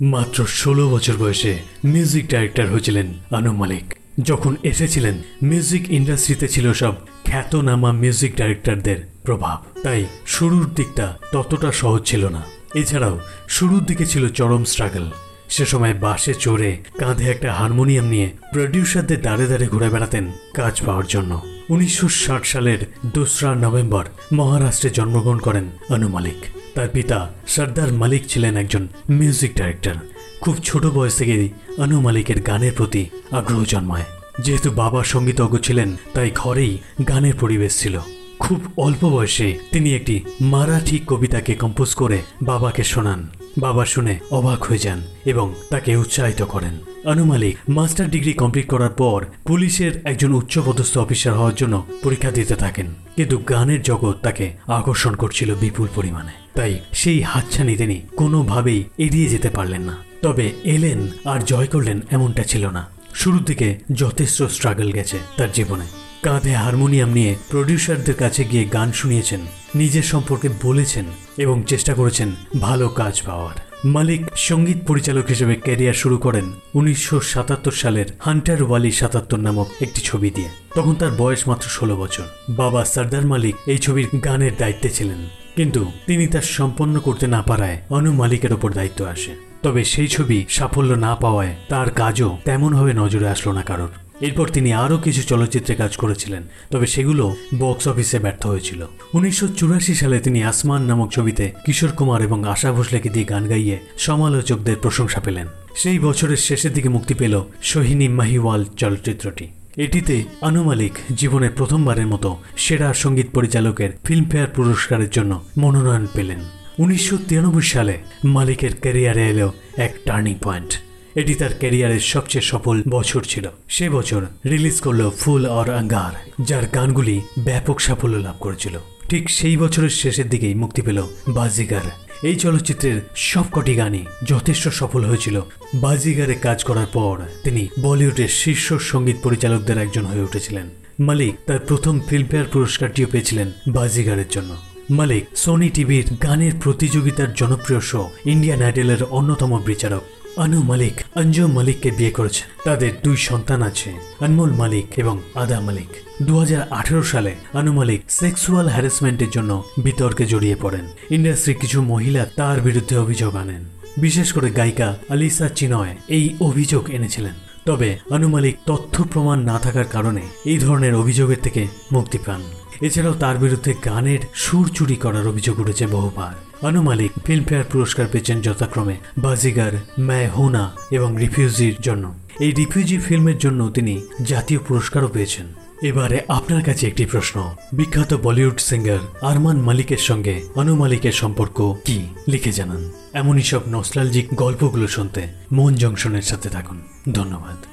মাত্র ষোলো বছর বয়সে মিউজিক ডাইরেক্টর হয়েছিলেন আনু মালিক। যখন এসেছিলেন মিউজিক ইন্ডাস্ট্রিতে ছিল সব খ্যাতনামা মিউজিক ডাইরেক্টরদের প্রভাব। তাই শুরুর দিকটা ততটা সহজ ছিল না। এছাড়াও শুরুর দিকে ছিল চরম স্ট্রাগল সে সময় বাসে চড়ে কাঁধে একটা হারমোনিয়াম নিয়ে প্রডিউসারদের দাঁড়ে দাঁড়ে ঘুরে বেড়াতেন কাজ পাওয়ার জন্য। উনিশশো ষাট সালের দোসরা নভেম্বর মহারাষ্ট্রে জন্মগ্রহণ করেন আনু মালিক। তার পিতা সর্দার মালিক ছিলেন একজন মিউজিক ডাইরেক্টর খুব ছোট বয়স থেকেই আনু মালিকের গানের প্রতি আগ্রহ জন্মায়। যেহেতু বাবা সঙ্গীতজ্ঞ ছিলেন, তাই ঘরেই গানের পরিবেশ ছিল। খুব অল্প বয়সে তিনি একটি মারাঠি কবিতাকে কম্পোজ করে বাবাকে শোনান। বাবা শুনে অবাক হয়ে যান এবং তাকে উৎসাহিত করেন। আনু মালিক মাস্টার ডিগ্রি কমপ্লিট করার পর পুলিশের একজন উচ্চপদস্থ অফিসার হওয়ার জন্য পরীক্ষা দিতে থাকেন। কিন্তু গানের জগৎ তাকে আকর্ষণ করছিল বিপুল পরিমাণে। তাই সেই হাতছানি তিনি কোনোভাবেই এড়িয়ে যেতে পারলেন না। তবে এলেন আর জয় করলেন এমনটা ছিল না। শুরুর দিকে যথেষ্ট স্ট্রাগল গেছে তার জীবনে। কাঁধে হারমোনিয়াম নিয়ে প্রডিউসারদের কাছে গিয়ে গান শুনিয়েছেন নিজের সম্পর্কে বলেছেন এবং চেষ্টা করেছেন ভালো কাজ পাওয়ার। মালিক সংগীত পরিচালক হিসেবে ক্যারিয়ার শুরু করেন উনিশশো সাতাত্তর সালের হান্টার ওয়ালি সাতাত্তর নামক একটি ছবি দিয়ে। তখন তার বয়স মাত্র ষোলো বছর। বাবা সর্দার মালিক এই ছবির গানের দায়িত্বে ছিলেন। কিন্তু তিনি তা সম্পন্ন করতে না পারায় অনু মালিকের ওপর দায়িত্ব আসে। তবে সেই ছবি সাফল্য না পাওয়ায় তার কাজও তেমনভাবে নজরে আসলো না কারোর। এরপর তিনি আরও কিছু চলচ্চিত্রে কাজ করেছিলেন, তবে সেগুলো বক্স অফিসে ব্যর্থ হয়েছিল। উনিশশো চুরাশি সালে তিনি আসমান নামক ছবিতে কিশোর কুমার এবং আশা ভোসলেকে দিয়ে গান গাইয়ে সমালোচকদের প্রশংসা পেলেন। সেই বছরের শেষের দিকে মুক্তি পেল সোহিনী মাহিওয়াল চলচ্চিত্রটি। এটিতে আনু মালিক জীবনের প্রথমবারের মতো সেরা সংগীত পরিচালকের ফিল্মফেয়ার পুরস্কারের জন্য মনোনয়ন পেলেন। উনিশশো তিরানব্বই সালে মালিকের ক্যারিয়ারে এলো এক টার্নিং পয়েন্ট। এটি তার ক্যারিয়ারের সবচেয়ে সফল বছর ছিল। সে বছর রিলিজ করল ফুল অর আঙ্গার, যার গানগুলি ব্যাপক সাফল্য লাভ করেছিল। ঠিক সেই বছরের শেষের দিকেই মুক্তি পেল বাজিগার। এই চলচ্চিত্রের সবকটি গানই যথেষ্ট সফল হয়েছিল। বাজিগারে কাজ করার পর তিনি বলিউডের শীর্ষ সংগীত পরিচালকদের একজন হয়ে উঠেছিলেন। মালিক তার প্রথম ফিল্মফেয়ার পুরস্কারটিও পেয়েছিলেন বাজিগারের জন্য। মালিক সোনি টিভির গানের প্রতিযোগিতার জনপ্রিয় শো ইন্ডিয়ান আইডলের অন্যতম বিচারক। আনু মালিক অঞ্জু মালিককে বিয়ে করেছেন। তাদের দুই সন্তান আছে, আনমোল মালিক এবং আদা মালিক। দু হাজার আঠারো সালে আনু মালিক সেক্সুয়াল হ্যারাসমেন্টের জন্য বিতর্কে জড়িয়ে পড়েন। ইন্ডাস্ট্রির কিছু মহিলা তার বিরুদ্ধে অভিযোগ আনেন। বিশেষ করে গায়িকা আলিসা চিনয় এই অভিযোগ এনেছিলেন। তবে আনুমালিক তথ্য প্রমাণ না থাকার কারণে এই ধরনের অভিযোগের থেকে মুক্তি পান। এছাড়াও তার বিরুদ্ধে গানের সুর চুরি করার অভিযোগ উঠেছে বহুবার। আনুমালিক ফিল্মফেয়ার পুরস্কার পেয়েছেন যথাক্রমে বাজিগার ম্যায় হোনা এবং রিফিউজির জন্য। এই রিফিউজি ফিল্মের জন্য তিনি জাতীয় পুরস্কারও পেয়েছেন। এবারে আপনার কাছে একটি প্রশ্ন। বিখ্যাত বলিউড সিঙ্গার আরমান মালিকের সঙ্গে অনু মালিকের সম্পর্ক কি? লিখে জানান। এমনই সব নস্টালজিক গল্পগুলো শুনতে মন জংশনের সাথে থাকুন। ধন্যবাদ।